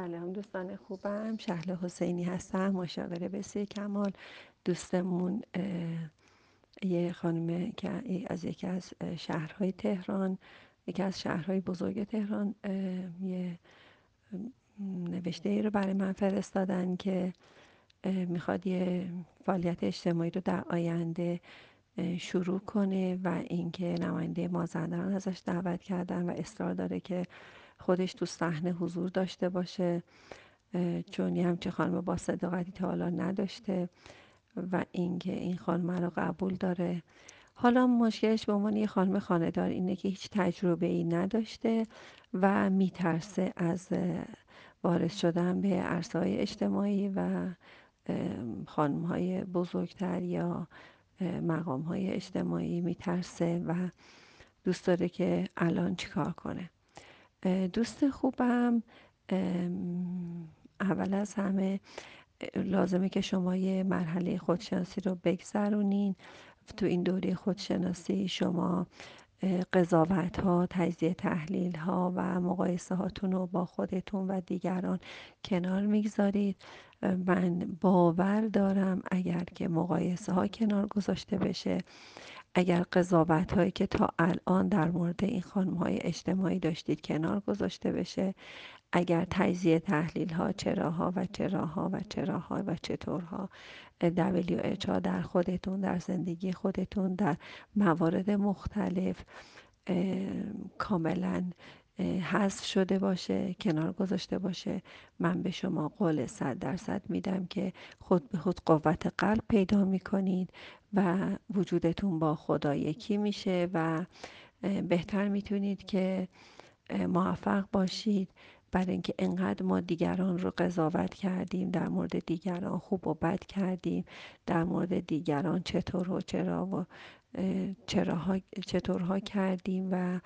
سلام دوستان خوبم شهله حسینی هستم مشاوره بسیار کمال دوستمون یه خانم که از یکی از شهرهای تهران یکی از شهرهای بزرگ تهران یه نوشته ای رو برای من فرستادن که می‌خواد یه فعالیت اجتماعی رو در آینده شروع کنه و اینکه نماینده مازندران ازش دعوت کردن و اصرار داره که خودش تو صحنه حضور داشته باشه چون یه همچه خانم با صداقتی تا حالا نداشته و اینکه این خانم رو قبول داره. حالا مشکلش به عنوان یه خانم خاندار اینه که هیچ تجربه ای نداشته و میترسه از وارد شدن به عرصه اجتماعی و خانم های بزرگتر یا مقام های اجتماعی میترسه و دوست داره که الان چیکار کنه. دوست خوبم. اول از همه لازمه که شما یه مرحله خودشناسی رو بگذرونین. تو این دوره خودشناسی شما قضاوت ها تجزیه تحلیل ها و مقایسه هاتون رو با خودتون و دیگران کنار می‌گذارید. من باور دارم اگر که مقایسه ها کنار گذاشته بشه اگر قضاوت هایی که تا الان در مورد این خانم های اجتماعی داشتید کنار گذاشته بشه اگر تجزیه تحلیل ها چراها و چراها و چراها و چطورها WH ها در خودتون در زندگی خودتون در موارد مختلف کاملا حذف شده باشه کنار گذاشته باشه. من به شما قول صد درصد میدم که خود به خود قوت قلب پیدا می‌کنید و وجودتون با خدا یکی میشه و بهتر می‌تونید که موفق باشید. برای اینکه انقدر ما دیگران رو قضاوت کردیم در مورد دیگران خوب و بد کردیم در مورد دیگران چطور و چرا و چراها چطورها کردیم و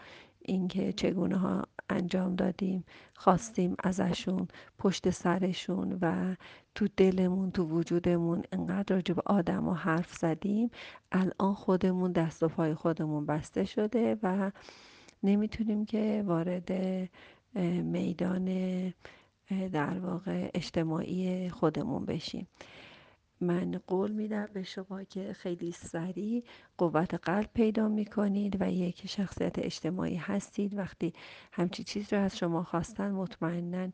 اینکه چگونه ها انجام دادیم خواستیم ازشون پشت سرشون و تو دلمون تو وجودمون انقدر راجع به آدم حرف زدیم. الان خودمون دست و پای خودمون بسته شده و نمی‌تونیم که وارد میدان در واقع اجتماعی خودمون بشیم. من قول میدم به شما که خیلی سریع قوت قلب پیدا می‌کنید و یک شخصیت اجتماعی هستید. وقتی همچی چیز رو از شما خواستن مطمئنا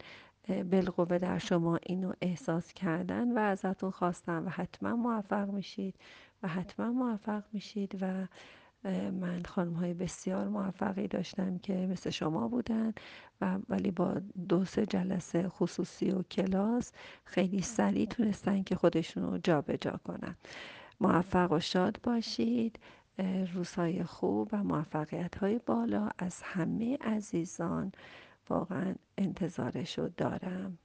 بالقوه در شما اینو احساس کردن و ازتون خواستن و حتما موفق میشید و حتما موفق میشید و من خانم های بسیار موفقی داشتم که مثل شما بودن و ولی با دو سه جلسه خصوصی و کلاس خیلی سریع تونستن که خودشون رو جابجا کنن. موفق و شاد باشید. روزهای خوب و موفقیت های بالا از همه عزیزان. واقعا انتظارشو دارم.